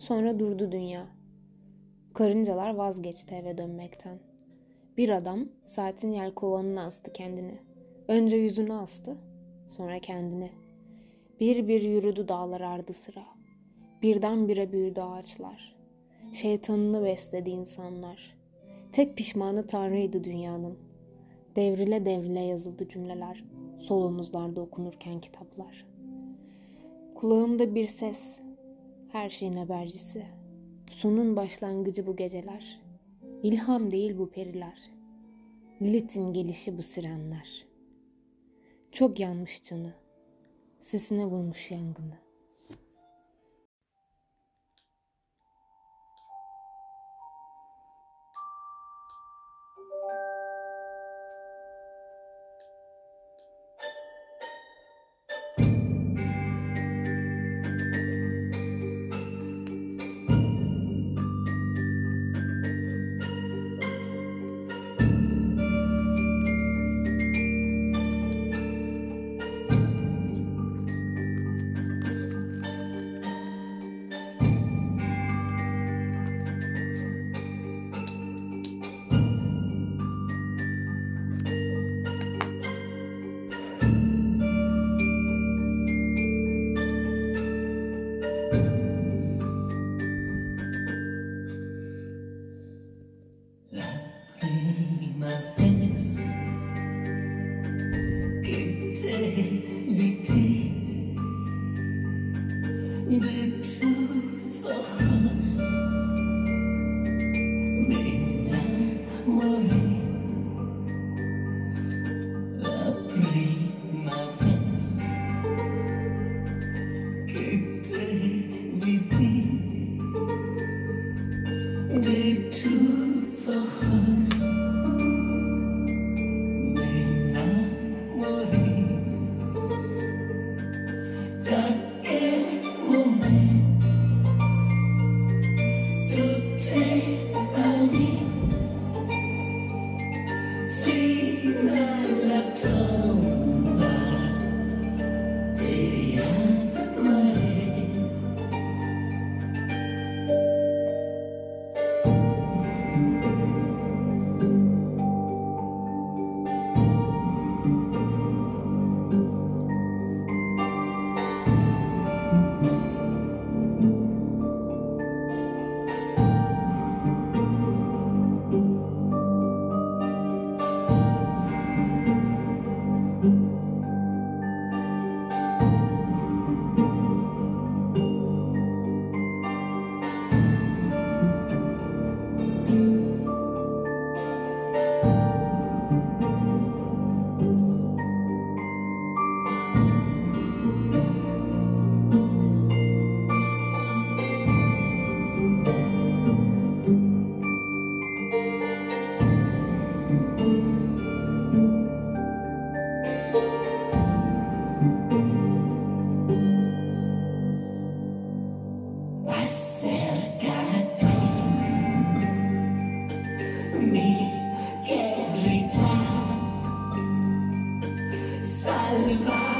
Sonra durdu dünya. Karıncalar vazgeçti eve dönmekten. Bir adam saatin yelkovanına astı kendini. Önce yüzünü astı, sonra kendini. Bir bir yürüdü dağlar ardı sıra. Birdenbire büyüdü ağaçlar. Şeytanını besledi insanlar. Tek pişmanı Tanrı'ydı dünyanın. Devrile devrile yazıldı cümleler. Sol omuzlarda okunurken kitaplar. Kulağımda bir ses. Her şeyin habercisi. Sonun başlangıcı bu geceler. İlham değil bu periler. Lilith'in gelişi bu sirenler. Çok yanmış canı. Sesine vurmuş yangını. bitter vergaß mich. away. 五零